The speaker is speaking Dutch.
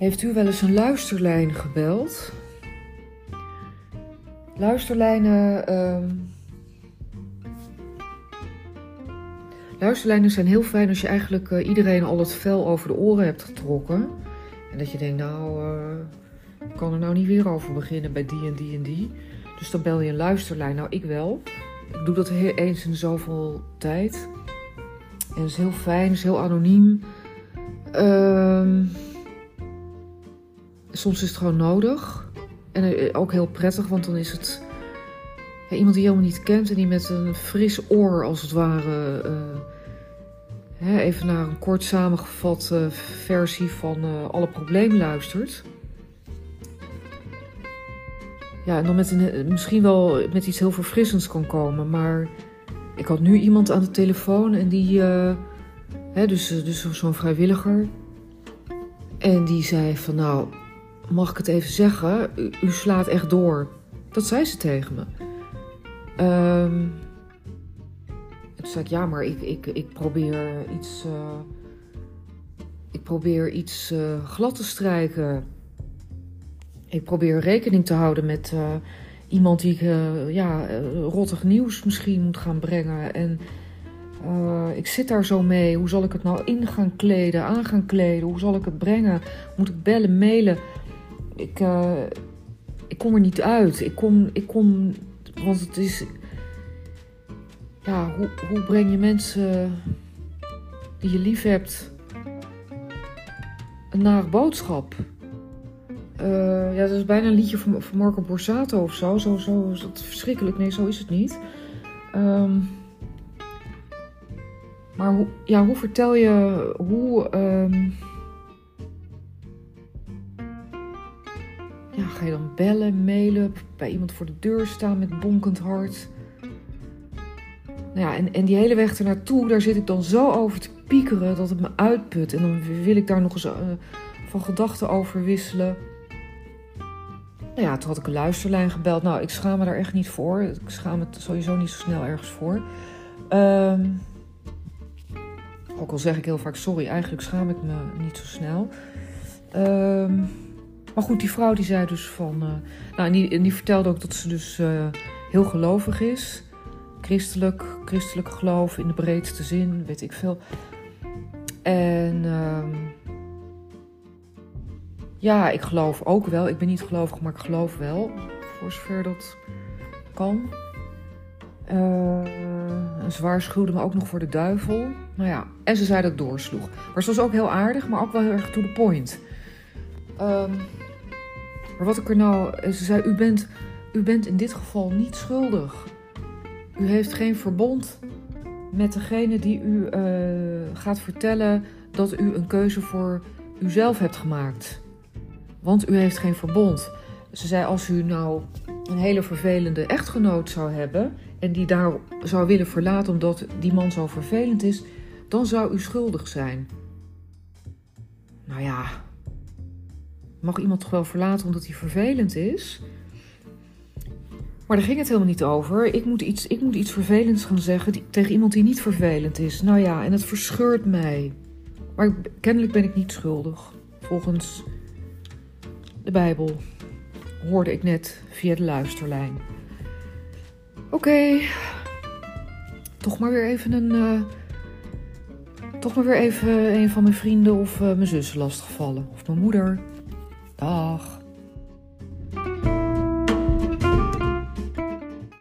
Heeft u wel eens een luisterlijn gebeld? Luisterlijnen. ehm, Luisterlijnen zijn heel fijn als je eigenlijk eh, iedereen al het vel over de oren hebt getrokken. En dat je denkt, nou, eh, ik kan er nou niet weer over beginnen bij die en die en die. Dus dan bel je een luisterlijn. Nou, ik wel. Ik doe dat eens in zoveel tijd. En het is heel fijn, is heel anoniem. Ehm, soms is het gewoon nodig. En eh, ook heel prettig, want dan is het iemand die je helemaal niet kent en die met een fris oor, als het ware, eh, hè, even naar een kort samengevatte versie van eh, alle problemen luistert. Ja, en dan met een, misschien wel met iets heel verfrissends kan komen. Maar ik had nu iemand aan de telefoon en die, eh, hè, dus, eh, dus zo'n vrijwilliger. En die zei van nou, mag ik het even zeggen? U, u slaat echt door. Dat zei ze tegen me. En toen zei ik, ja, maar ik, ik, ik probeer iets, eh, ik probeer iets eh, glad te strijken. Ik probeer rekening te houden met eh, iemand die ja, rottig nieuws misschien moet gaan brengen. En ik zit daar zo mee. Hoe zal ik het nou in gaan kleden, aan gaan kleden? Hoe zal ik het brengen? Moet ik bellen, mailen? Ik, eh, ik kom er niet uit. Ik kom, ik kom, want het is, ja, hoe, hoe breng je mensen die je lief hebt een boodschap? Eh, ja, dat is bijna een liedje van, van Marco Borsato of zo. Zo, zo is dat verschrikkelijk. Nee, zo is het niet. Ehm, maar hoe, ja, hoe vertel je hoe. ehm, ja, ga je dan bellen, mailen, bij iemand voor de deur staan met bonkend hart? Nou ja, en, en die hele weg ernaartoe, daar zit ik dan zo over te piekeren dat het me uitput. En dan wil ik daar nog eens eh, van gedachten over wisselen. Nou ja, toen had ik een luisterlijn gebeld. Nou, ik schaam me daar echt niet voor. Ik schaam me sowieso niet zo snel ergens voor. Ehm, ook al zeg ik heel vaak sorry, eigenlijk schaam ik me niet zo snel. Ehm, maar goed, die vrouw die zei dus van... eh, nou, en die, die vertelde ook dat ze dus eh, heel gelovig is. Christelijk, christelijk geloof in de breedste zin, weet ik veel. En... ehm, ja, ik geloof ook wel. Ik ben niet gelovig, maar ik geloof wel. Voor zover dat kan. Eh, en ze waarschuwde me ook nog voor de duivel. Nou ja, en ze zei dat doorsloeg. Maar ze was ook heel aardig, maar ook wel heel erg to the point. Ehm, maar wat ik er nou... Ze zei, u bent, u bent in dit geval niet schuldig. U heeft geen verbond met degene die u eh, gaat vertellen... dat u een keuze voor uzelf hebt gemaakt. Want u heeft geen verbond. Ze zei, als u nou een hele vervelende echtgenoot zou hebben... en die daar zou willen verlaten omdat die man zo vervelend is... dan zou u schuldig zijn. Nou ja, mag iemand toch wel verlaten omdat hij vervelend is? Maar daar ging het helemaal niet over. Ik moet iets, ik moet iets vervelends gaan zeggen tegen iemand die niet vervelend is. Nou ja, en het verscheurt mij. Maar kennelijk ben ik niet schuldig. Volgens de Bijbel hoorde ik net via de luisterlijn. Oké, toch maar weer even een. eh, toch maar weer even een van mijn vrienden of eh, mijn zussen lastigvallen. Of mijn moeder. Dag.